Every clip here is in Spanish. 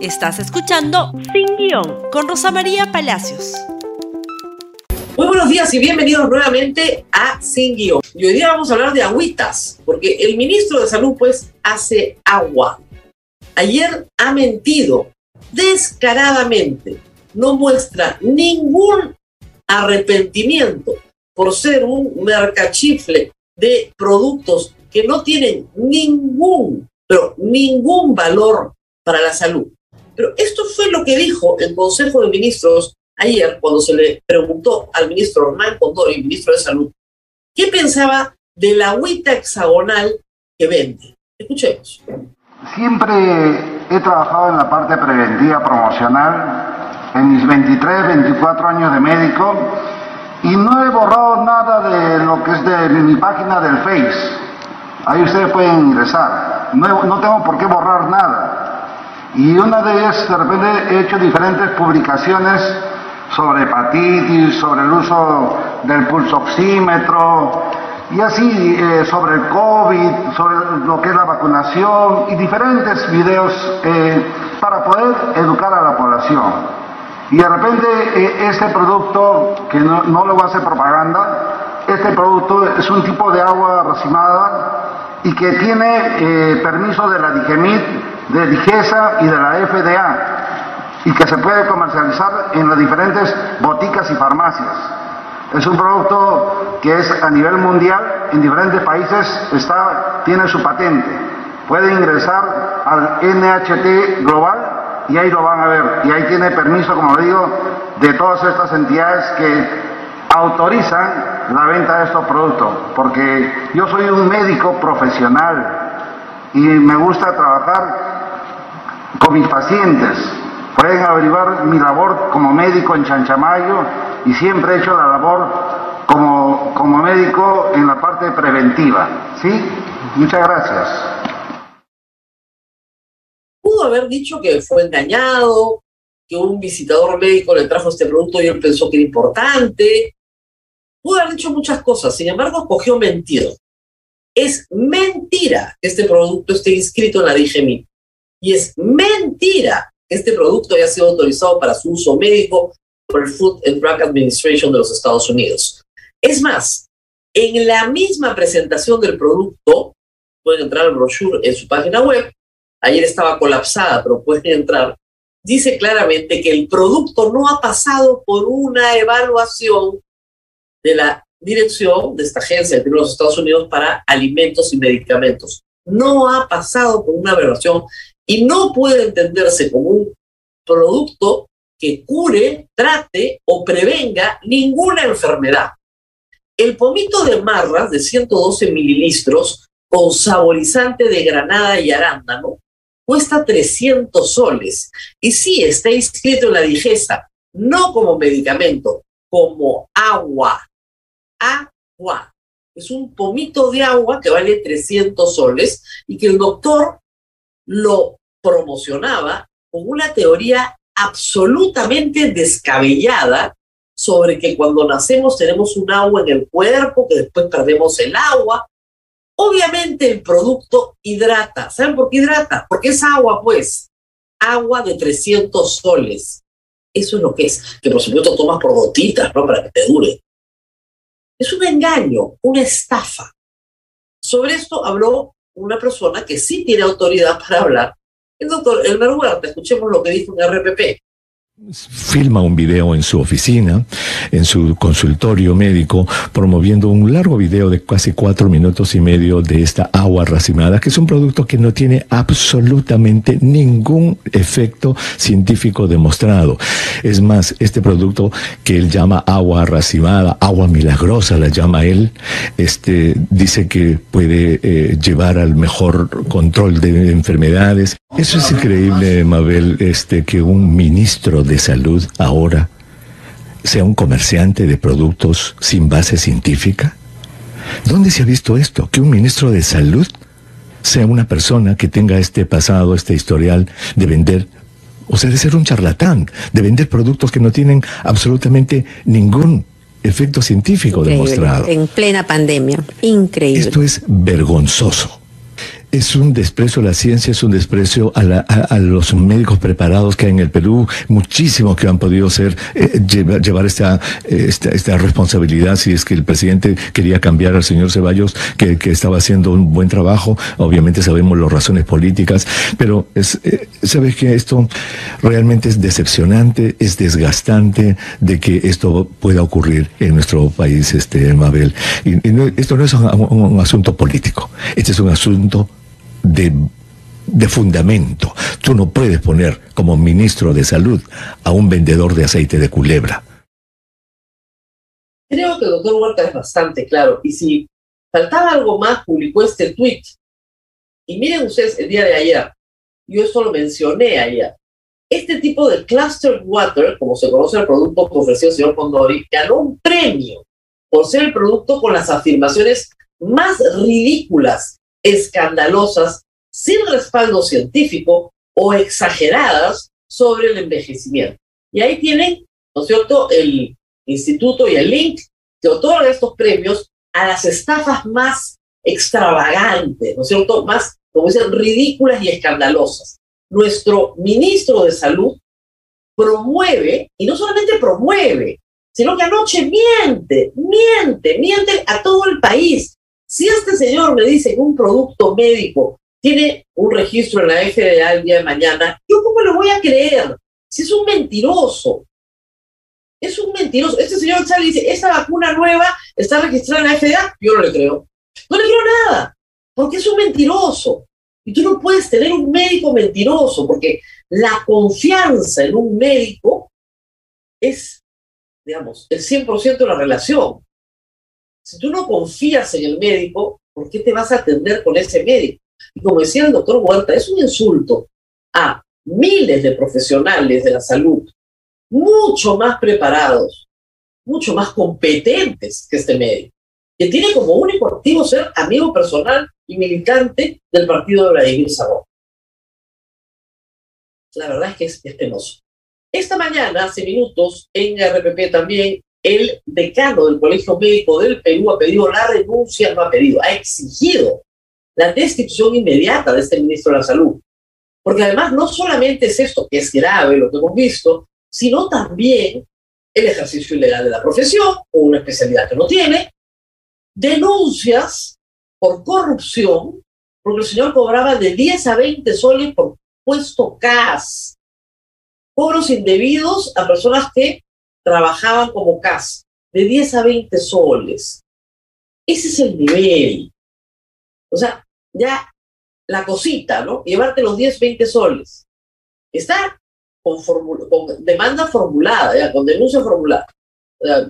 Estás escuchando Sin Guión con Rosa María Palacios. Muy buenos días y bienvenidos nuevamente a Sin Guión. Y hoy día vamos a hablar de agüitas, porque el ministro de Salud pues hace agua. Ayer ha mentido descaradamente, no muestra ningún arrepentimiento por ser un mercachifle de productos que no tienen ningún, pero ningún valor para la salud. Pero esto fue lo que dijo el Consejo de Ministros ayer cuando se le preguntó al ministro Hernán Condori, ministro de Salud, qué pensaba de la agüita hexagonal que vende. Escuchemos. Siempre he trabajado en la parte preventiva promocional en mis 23, 24 años de médico y no he borrado nada de lo que es de mi página del Face. Ahí ustedes pueden ingresar. No, no tengo por qué borrar nada. Y una de ellas, de repente, he hecho diferentes publicaciones sobre hepatitis, sobre el uso del pulsoxímetro, y así eh, sobre el COVID, sobre lo que es la vacunación, y diferentes videos eh, para poder educar a la población. Y de repente eh, este producto, que no, no le voy a hacer propaganda, este producto es un tipo de agua racimada y que tiene permiso de la DIGEMIT de Digesa y de la FDA y que se puede comercializar en las diferentes boticas y farmacias. Es un producto que es a nivel mundial, en diferentes países está, tiene su patente. Puede ingresar al NHT Global y ahí lo van a ver. Y ahí tiene permiso, como digo, de todas estas entidades que autorizan la venta de estos productos. Porque yo soy un médico profesional y me gusta trabajar con mis pacientes. Pueden averiguar mi labor como médico en Chanchamayo y siempre he hecho la labor como, como médico en la parte preventiva. ¿Sí? Muchas gracias. Pudo haber dicho que fue engañado, que un visitador médico le trajo este producto y él pensó que era importante. Pudo haber dicho muchas cosas, sin embargo, escogió mentir. Es mentira que este producto esté inscrito en la DGMI. Y es mentira que este producto haya sido autorizado para su uso médico por el Food and Drug Administration de los Estados Unidos. Es más, en la misma presentación del producto, pueden entrar al brochure en su página web, ayer estaba colapsada, pero pueden entrar, dice claramente que el producto no ha pasado por una evaluación de la dirección de esta agencia de los Estados Unidos para alimentos y medicamentos. No ha pasado por una evaluación y no puede entenderse como un producto que cure, trate o prevenga ninguna enfermedad. El pomito de marras de 112 mililitros con saborizante de granada y arándano cuesta 300 soles. Y sí, está inscrito en la digesta, no como medicamento, como agua. Agua. Es un pomito de agua que vale 300 soles y que el doctor lo promocionaba con una teoría absolutamente descabellada sobre que cuando nacemos tenemos un agua en el cuerpo, que después perdemos el agua. Obviamente el producto hidrata. ¿Saben por qué hidrata? Porque es agua, pues. Agua de 300 soles. Eso es lo que es. Que por supuesto tomas por gotitas, ¿no? Para que te dure. Es un engaño, una estafa. Sobre esto habló una persona que sí tiene autoridad para hablar, el doctor Elmer Huerta. Escuchemos lo que dijo en RPP filma un video en su oficina, en su consultorio médico, promoviendo un largo video de casi cuatro minutos y medio de esta agua racimada, que es un producto que no tiene absolutamente ningún efecto científico demostrado. Es más, este producto que él llama agua racimada, agua milagrosa la llama él, este, dice que puede eh, llevar al mejor control de enfermedades. Eso es increíble, Mabel, este, que un ministro de salud ahora sea un comerciante de productos sin base científica? ¿Dónde se ha visto esto? Que un ministro de salud sea una persona que tenga este pasado, este historial de vender, o sea, de ser un charlatán, de vender productos que no tienen absolutamente ningún efecto científico demostrado. En plena pandemia. Increíble. Esto es vergonzoso. Es un desprecio a la ciencia, es un desprecio a, los médicos preparados que hay en el Perú, muchísimos que han podido ser, eh, llevar, esta, esta, responsabilidad, si es que el presidente quería cambiar al señor Ceballos, que, estaba haciendo un buen trabajo, obviamente sabemos las razones políticas, pero es, eh, sabes que esto realmente es decepcionante, es desgastante de que esto pueda ocurrir en nuestro país, este Mabel. Y, esto no es un asunto político, este es un asunto de, de fundamento. Tú no puedes poner como ministro de salud a un vendedor de aceite de culebra. Creo que el doctor Huerta es bastante claro. Y si faltaba algo más, publicó este tweet. Y miren ustedes el día de ayer, yo eso lo mencioné ayer. Este tipo de cluster water, como se conoce el producto que ofreció el señor Condori, ganó un premio por ser el producto con las afirmaciones más ridículas escandalosas, sin respaldo científico o exageradas sobre el envejecimiento. Y ahí tienen, ¿no es cierto?, el instituto y el link que otorga estos premios a las estafas más extravagantes, ¿no es cierto?, más, como dicen, ridículas y escandalosas. Nuestro ministro de Salud promueve, y no solamente promueve, sino que anoche miente, miente, miente a todo el país si este señor me dice que un producto médico tiene un registro en la FDA el día de mañana, ¿yo cómo lo voy a creer? Si es un mentiroso. Es un mentiroso. Este señor sale y dice, esta vacuna nueva está registrada en la FDA. Yo no le creo. No le creo nada, porque es un mentiroso. Y tú no puedes tener un médico mentiroso, porque la confianza en un médico es, digamos, el 100% de la relación. Si tú no confías en el médico, ¿por qué te vas a atender con ese médico? Y como decía el doctor Huerta, es un insulto a miles de profesionales de la salud, mucho más preparados, mucho más competentes que este médico, que tiene como único activo ser amigo personal y militante del partido de Vladimir Sabor. La verdad es que es, es penoso. Esta mañana, hace minutos, en RPP también el decano del Colegio Médico del Perú ha pedido la renuncia, no ha pedido, ha exigido la destitución inmediata de este ministro de la Salud. Porque además no solamente es esto, que es grave lo que hemos visto, sino también el ejercicio ilegal de la profesión o una especialidad que no tiene, denuncias por corrupción, porque el señor cobraba de 10 a 20 soles por puesto CAS, cobros indebidos a personas que trabajaban como CAS, de 10 a 20 soles. Ese es el nivel. O sea, ya la cosita, ¿no? Llevarte los 10, 20 soles. Está con, demanda formulada, ya, con denuncia formulada.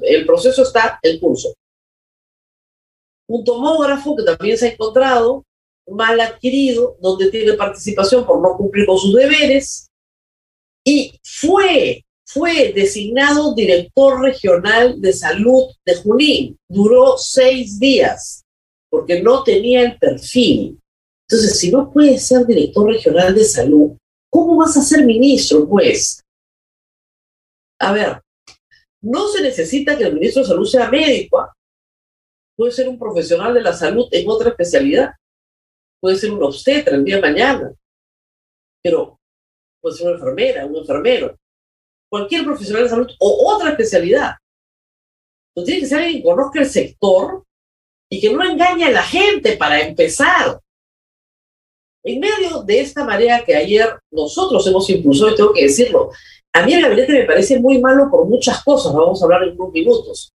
el proceso está en curso. Un tomógrafo que también se ha encontrado mal adquirido, donde tiene participación por no cumplir con sus deberes, y fue fue designado director regional de salud de Junín. Duró seis días porque no tenía el perfil. Entonces, si no puedes ser director regional de salud, ¿cómo vas a ser ministro, pues? A ver, no se necesita que el ministro de salud sea médico. ¿ah? Puede ser un profesional de la salud en otra especialidad. Puede ser un obstetra el día de mañana. Pero puede ser una enfermera, un enfermero cualquier profesional de salud o otra especialidad. Tiene que ser alguien que conozca el sector y que no engañe a la gente para empezar. En medio de esta marea que ayer nosotros hemos impulsado, y tengo que decirlo, a mí el gabinete me parece muy malo por muchas cosas, vamos a hablar en unos minutos.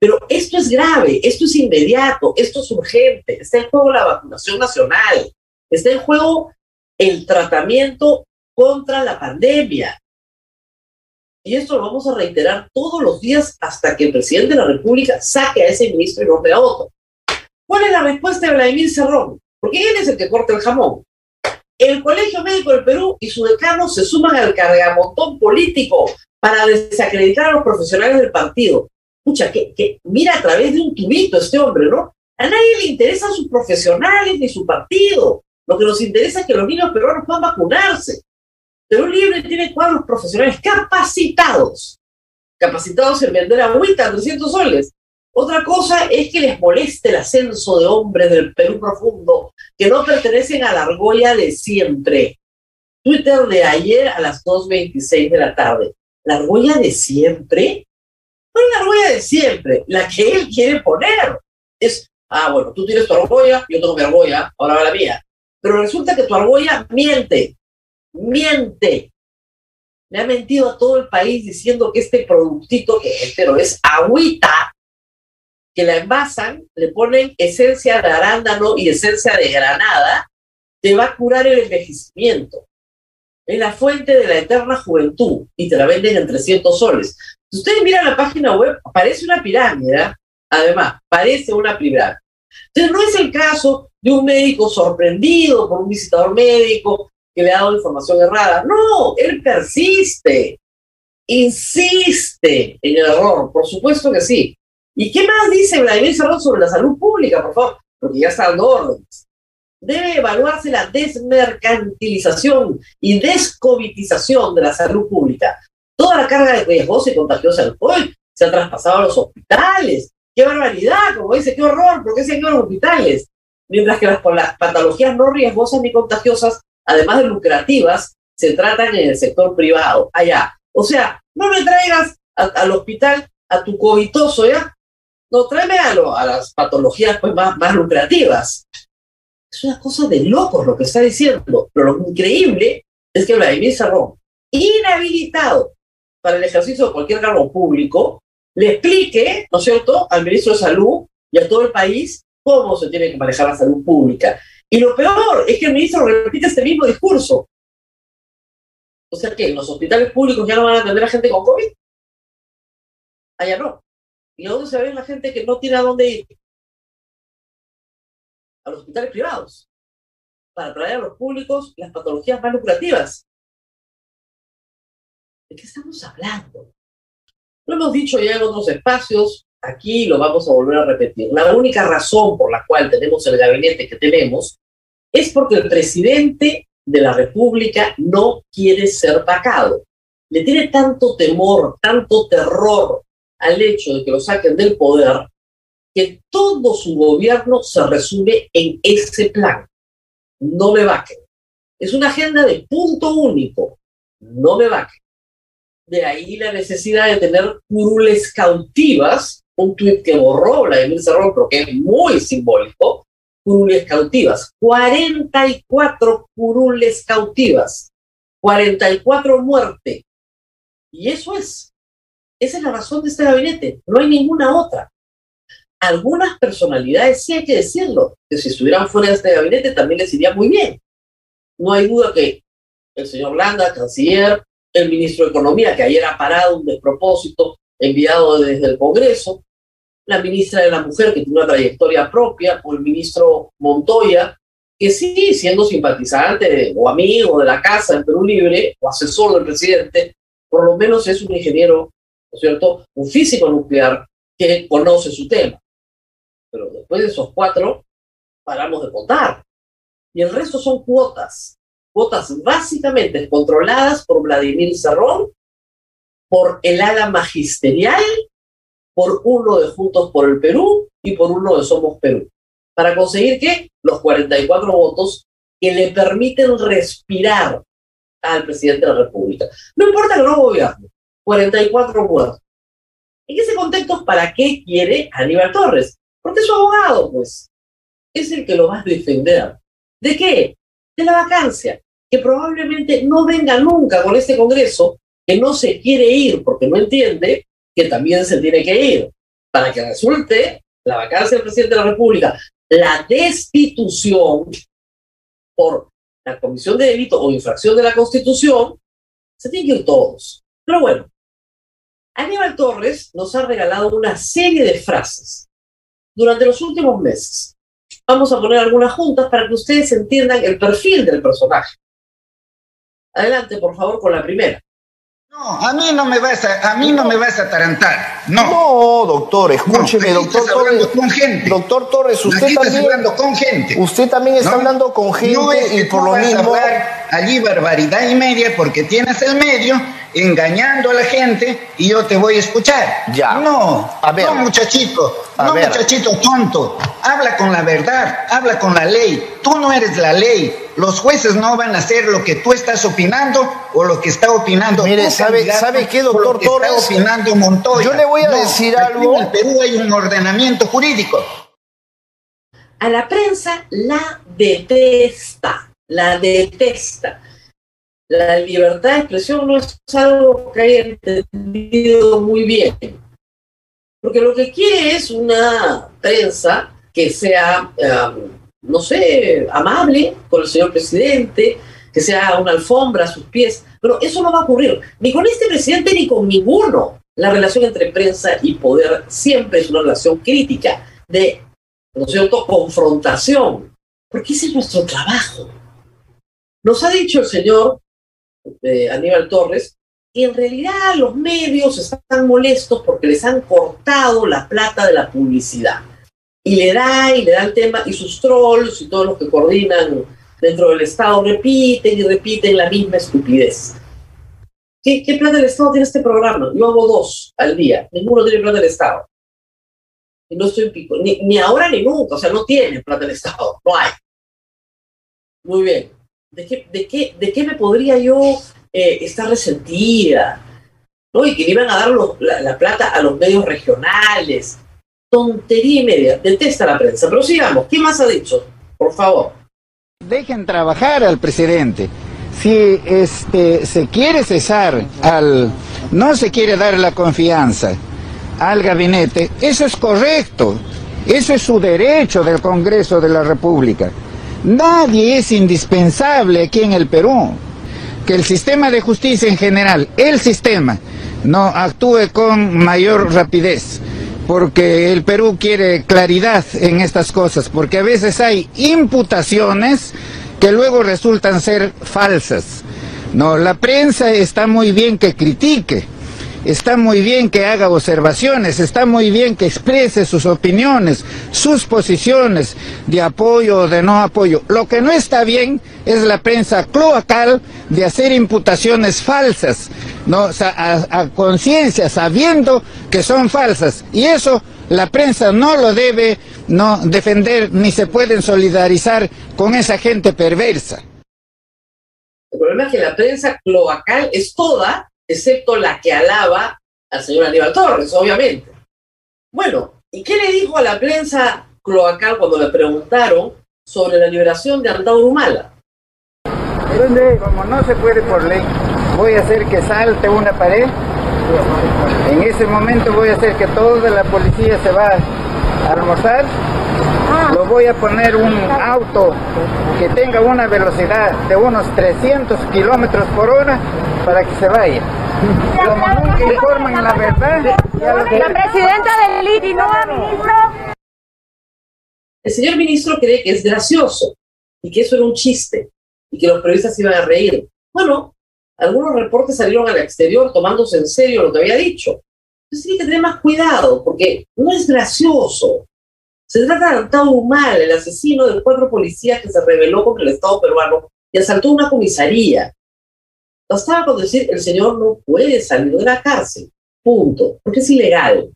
Pero esto es grave, esto es inmediato, esto es urgente, está en juego la vacunación nacional, está en juego el tratamiento contra la pandemia. Y esto lo vamos a reiterar todos los días hasta que el presidente de la República saque a ese ministro y nombre a otro. ¿Cuál es la respuesta de Vladimir Cerrón? Porque él es el que corta el jamón. El Colegio Médico del Perú y su decano se suman al cargamontón político para desacreditar a los profesionales del partido. Escucha, que, que mira a través de un tubito este hombre, ¿no? A nadie le interesan sus profesionales ni su partido. Lo que nos interesa es que los niños peruanos puedan vacunarse. Perú Libre tiene cuadros profesionales capacitados, capacitados en vender agüita a 300 soles. Otra cosa es que les moleste el ascenso de hombres del Perú profundo que no pertenecen a la argolla de siempre. Twitter de ayer a las 2.26 de la tarde. ¿La argolla de siempre? No es la argolla de siempre, la que él quiere poner. Es, ah, bueno, tú tienes tu argolla, yo tengo mi argolla, ahora va la mía. Pero resulta que tu argolla miente, miente. Le ha mentido a todo el país diciendo que este productito, que pero es agüita, que la envasan, le ponen esencia de arándano y esencia de granada, te va a curar el envejecimiento. Es la fuente de la eterna juventud y te la venden en 300 soles. Si ustedes miran la página web, parece una pirámide, ¿eh? además, parece una pirámide. Entonces no es el caso de un médico sorprendido por un visitador médico que le ha dado información errada. No, él persiste, insiste en el error, por supuesto que sí. ¿Y qué más dice Vladimir Cerrón sobre la salud pública, por favor? Porque ya está dando órdenes. Debe evaluarse la desmercantilización y descovitización de la salud pública. Toda la carga de riesgosa y contagiosa del COVID se ha traspasado a los hospitales. ¡Qué barbaridad! Como dice, qué horror, ¿por qué se han ido a los hospitales? Mientras que las, las patologías no riesgosas ni contagiosas, además de lucrativas, se tratan en el sector privado, allá. O sea, no me traigas al hospital a tu coitoso, ¿ya? No, tráeme a, a las patologías pues, más, más lucrativas. Es una cosa de locos lo que está diciendo. Pero lo increíble es que Vladimir Sarrón, inhabilitado para el ejercicio de cualquier cargo público, le explique, ¿no es cierto?, al ministro de Salud y a todo el país cómo se tiene que manejar la salud pública. Y lo peor es que el ministro repite este mismo discurso. O sea que los hospitales públicos ya no van a atender a gente con COVID. Allá no. ¿Y a dónde se ve la gente que no tiene a dónde ir? A los hospitales privados, para traer a los públicos las patologías más lucrativas. ¿De qué estamos hablando? Lo hemos dicho ya en otros espacios, aquí lo vamos a volver a repetir. La única razón por la cual tenemos el gabinete que tenemos es porque el presidente de la República no quiere ser vacado. Le tiene tanto temor, tanto terror al hecho de que lo saquen del poder, que todo su gobierno se resume en ese plan. No me vaquen. Es una agenda de punto único. No me vaquen. De ahí la necesidad de tener curules cautivas, un tuit que borró Vladimir Cerrón, pero que es muy simbólico, curules cautivas. 44 curules cautivas. 44 muertes. Y eso es esa es la razón de este gabinete, no hay ninguna otra. Algunas personalidades, sí hay que decirlo, que si estuvieran fuera de este gabinete también les iría muy bien. No hay duda que el señor Landa, canciller, el ministro de Economía, que ayer ha parado un despropósito enviado desde el Congreso, la ministra de la Mujer, que tiene una trayectoria propia, o el ministro Montoya, que sí, siendo simpatizante o amigo de la casa en Perú Libre, o asesor del presidente, por lo menos es un ingeniero ¿no es cierto? Un físico nuclear que conoce su tema. Pero después de esos cuatro, paramos de contar. Y el resto son cuotas. Cuotas básicamente controladas por Vladimir Cerrón, por el ala magisterial, por uno de Juntos por el Perú y por uno de Somos Perú. ¿Para conseguir qué? Los 44 votos que le permiten respirar al presidente de la República. No importa que no gobierne, 44 muertos. En ese contexto, ¿para qué quiere Aníbal Torres? Porque su abogado, pues. Es el que lo va a defender. ¿De qué? De la vacancia, que probablemente no venga nunca con este Congreso, que no se quiere ir porque no entiende que también se tiene que ir, para que resulte la vacancia del presidente de la República, la destitución por la comisión de delito o infracción de la Constitución, se tienen que ir todos. Pero bueno, Aníbal Torres nos ha regalado una serie de frases durante los últimos meses. Vamos a poner algunas juntas para que ustedes entiendan el perfil del personaje. Adelante, por favor, con la primera. No, a mí no me vas a, a mí no me vas a atarantar. No. No, doctor, escúcheme, No, doctor estás Torres. con gente. Doctor Torres, usted Aquí también, hablando con gente. usted también está ¿no? hablando con gente No es que y por tú lo vas a mismo. hablar allí barbaridad y media porque tienes el medio engañando a la gente y yo te voy a escuchar. Ya. No, A ver. no muchachito, A no ver. muchachito tonto. Habla con la verdad, habla con la ley. Tú no eres la ley. Los jueces no van a hacer lo que tú estás opinando o lo que está opinando. Mire, ¿sabe- sabe qué, doctor que está Torres? opinando Montoya. Yo le voy a No, decir algo. En el Perú hay un ordenamiento jurídico. A la prensa la detesta, la detesta. La libertad de expresión no es algo que haya entendido muy bien. Porque lo que quiere es una prensa que sea, no sé, amable con el señor presidente, que sea una alfombra a sus pies. Pero eso no va a ocurrir, ni con este presidente ni con ninguno. La relación entre prensa y poder siempre es una relación crítica, de ¿no es cierto?, confrontación, porque ese es nuestro trabajo. Nos ha dicho el señor eh, Aníbal Torres que en realidad los medios están molestos porque les han cortado la plata de la publicidad. Y le da, y le da el tema, y sus trolls y todos los que coordinan dentro del Estado repiten y repiten la misma estupidez. ¿Qué, qué plata del Estado tiene este programa? Yo hago dos al día, ninguno tiene plata del Estado y no estoy en pico, ni, ni ahora ni nunca, o sea, no tiene plata del Estado, no hay. Muy bien. ¿De qué, de qué, de qué me podría yo eh, estar resentida? ¿No? Y que le iban a dar la, la plata a los medios regionales. Tontería y media. Detesta la prensa. Pero sigamos. ¿Qué más ha dicho? Por favor. Dejen trabajar al presidente. Si este se quiere cesar al no se quiere dar la confianza al gabinete, eso es correcto. Eso es su derecho del Congreso de la República. Nadie es indispensable aquí en el Perú. Que el sistema de justicia en general, el sistema, no actúe con mayor rapidez porque el Perú quiere claridad en estas cosas, porque a veces hay imputaciones que luego resultan ser falsas. No, la prensa está muy bien que critique, está muy bien que haga observaciones, está muy bien que exprese sus opiniones, sus posiciones de apoyo o de no apoyo. Lo que no está bien es la prensa cloacal de hacer imputaciones falsas, a, a conciencia, sabiendo que son falsas. Y eso la prensa no lo debe defender ni se pueden solidarizar con esa gente perversa. El problema es que la prensa cloacal es toda, excepto la que alaba al señor Aníbal Torres, obviamente. Bueno, ¿y qué le dijo a la prensa cloacal cuando le preguntaron sobre la liberación de Antauro Humala? Como no se puede por ley, voy a hacer que salte una pared. En ese momento voy a hacer que toda la policía se va a almorzar. Lo voy a poner un auto que tenga una velocidad de unos 300 kilómetros por hora para que se vaya. Como nunca informan la verdad, La presidenta del ITI, ¿no, ministro? El señor ministro cree que es gracioso y que eso era un chiste y que los periodistas iban a reír. Bueno, algunos reportes salieron al exterior tomándose en serio lo que había dicho. Entonces tiene que tener más cuidado porque no es gracioso. Se trata de Antauro Humala, el asesino de cuatro policías que se rebeló contra el Estado peruano y asaltó una comisaría. Bastaba con decir, el señor no puede salir de la cárcel. Punto. Porque es ilegal.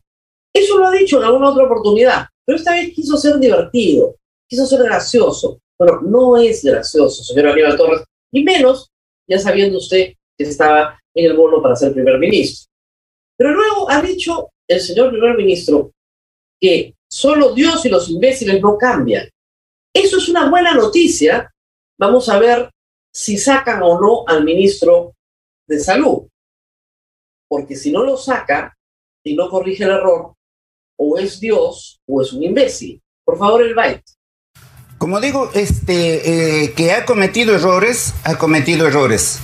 Eso lo ha dicho en alguna otra oportunidad, pero esta vez quiso ser divertido, quiso ser gracioso. Bueno, no es gracioso, señor Aníbal Torres, y menos ya sabiendo usted que estaba en el bono para ser primer ministro. Pero luego ha dicho el señor primer ministro que solo Dios y los imbéciles no cambian. Eso es una buena noticia. Vamos a ver si sacan o no al ministro de salud. Porque si no lo saca y no corrige el error, o es Dios o es un imbécil. Por favor, el byte. Como digo, este, eh, que ha cometido errores, ha cometido errores.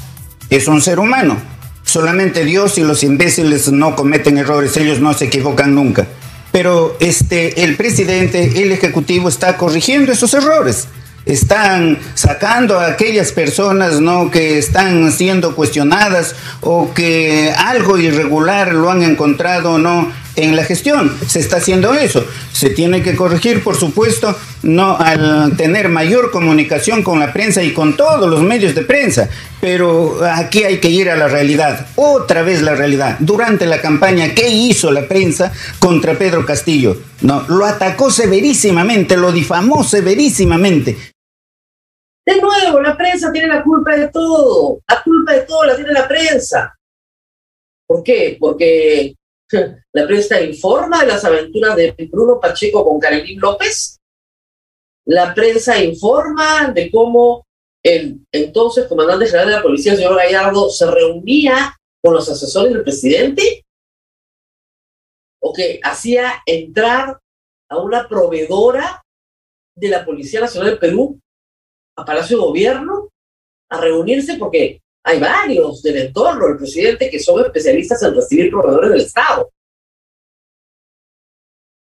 Es un ser humano. Solamente Dios y los imbéciles no cometen errores, ellos no se equivocan nunca. Pero este, el presidente, el ejecutivo está corrigiendo esos errores. Están sacando a aquellas personas ¿no? que están siendo cuestionadas o que algo irregular lo han encontrado ¿no? en la gestión. Se está haciendo eso. Se tiene que corregir, por supuesto, no al tener mayor comunicación con la prensa y con todos los medios de prensa. Pero aquí hay que ir a la realidad. Otra vez la realidad. Durante la campaña, ¿qué hizo la prensa contra Pedro Castillo? No, lo atacó severísimamente, lo difamó severísimamente. De nuevo, la prensa tiene la culpa de todo. La culpa de todo la tiene la prensa. ¿Por qué? Porque la prensa informa de las aventuras de Bruno Pacheco con Karenín López. La prensa informa de cómo el entonces comandante general de la policía, señor Gallardo, se reunía con los asesores del presidente. O que hacía entrar a una proveedora de la Policía Nacional del Perú a Palacio de Gobierno a reunirse porque hay varios del entorno del presidente que son especialistas en recibir proveedores del Estado.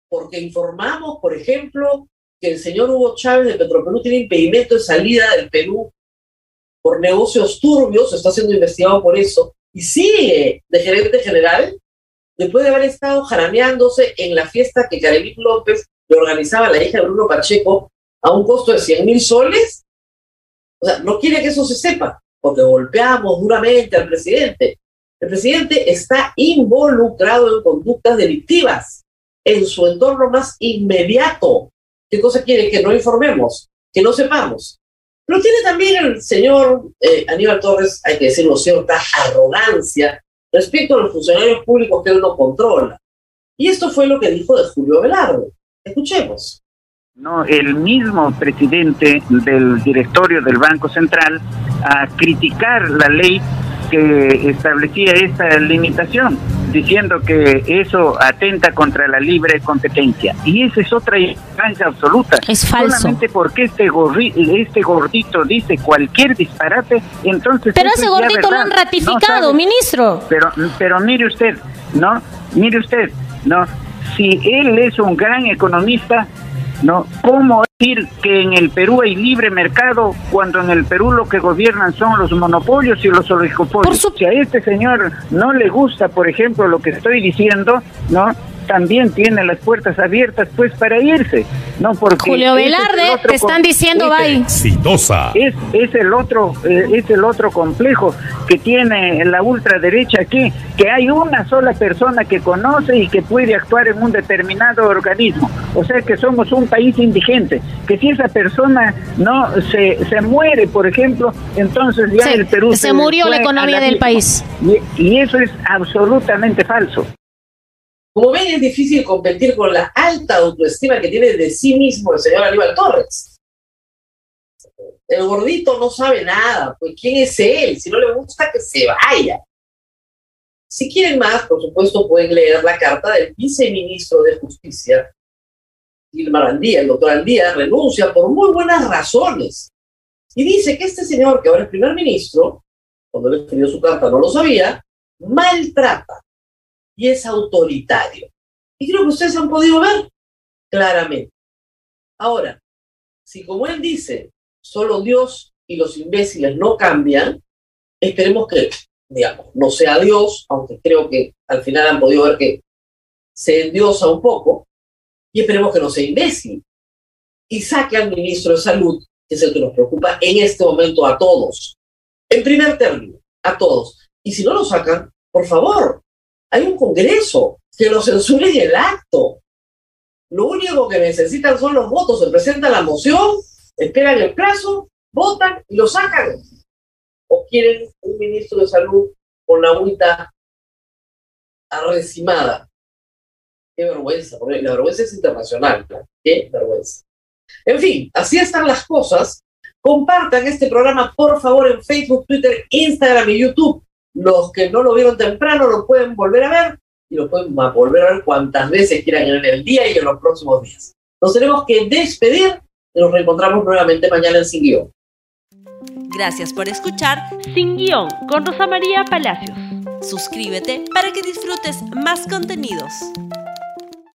Porque informamos, por ejemplo, que el señor Hugo Chávez de Petroperú tiene impedimento de salida del Perú por negocios turbios, está siendo investigado por eso, y sigue de gerente general después de haber estado jaraneándose en la fiesta que Karelín López le organizaba a la hija de Bruno Pacheco a un costo de 100 mil soles o sea, no quiere que eso se sepa, porque golpeamos duramente al presidente. El presidente está involucrado en conductas delictivas en su entorno más inmediato. ¿Qué cosa quiere? Que no informemos, que no sepamos. Pero tiene también el señor eh, Aníbal Torres, hay que decirlo, cierta arrogancia respecto a los funcionarios públicos que él no controla. Y esto fue lo que dijo de Julio Velardo. Escuchemos. No, el mismo presidente del directorio del Banco Central a criticar la ley que establecía esta limitación, diciendo que eso atenta contra la libre competencia. Y esa es otra ignorancia absoluta. Es falso. Solamente porque este, este gordito dice cualquier disparate, entonces... Pero ese gordito lo han ratificado, ministro. Pero, pero mire usted, ¿no? Mire usted, ¿no? Si él es un gran economista, ¿no? ¿Cómo decir que en el Perú hay libre mercado cuando en el Perú lo que gobiernan son los monopolios y los oligopolios? Si a este señor no le gusta, por ejemplo, lo que estoy diciendo, ¿no? También tiene las puertas abiertas pues para irse, ¿no? Porque Julio Velarde, te están diciendo bye. Exitosa. Es, es el otro eh, es el otro complejo que tiene la ultraderecha aquí, que hay una sola persona que conoce y que puede actuar en un determinado organismo. O sea que somos un país indigente, que si esa persona no se, se muere, por ejemplo, entonces ya el Perú se, murió la economía del país. y eso es absolutamente falso. Como ven, es difícil competir con la alta autoestima que tiene de sí mismo el señor Aníbal Torres. El gordito no sabe nada, pues ¿quién es él? Si no le gusta, que se vaya. Si quieren más, por supuesto, pueden leer la carta del viceministro de Justicia, Gilmar Andía. El doctor Andía renuncia por muy buenas razones. Y dice que este señor, que ahora es primer ministro, cuando le escribió su carta no lo sabía, maltrata y es autoritario. Y creo que ustedes han podido ver claramente. Ahora, si como él dice, solo Dios y los imbéciles no cambian, esperemos que, digamos, no sea Dios, aunque creo que al final han podido ver que se endiosa un poco, y esperemos que no sea imbécil. Y saque al ministro de Salud, que es el que nos preocupa en este momento a todos. En primer término, a todos. Y si no lo sacan, por favor, hay un Congreso que lo censure en el acto. Lo único que necesitan son los votos. Se presenta la moción, esperan el plazo, votan y lo sacan. O quieren un ministro de salud con la agüita arrecimada. Qué vergüenza, porque la vergüenza es internacional. Qué vergüenza. En fin, así están las cosas. Compartan este programa, por favor, en Facebook, Twitter, Instagram y YouTube. Los que no lo vieron temprano lo pueden volver a ver y lo pueden volver a ver cuantas veces quieran en el día y en los próximos días. Nos tenemos que despedir y nos reencontramos nuevamente mañana en Sin Guión. Gracias por escuchar Sin Guión con Rosa María Palacios. Suscríbete para que disfrutes más contenidos.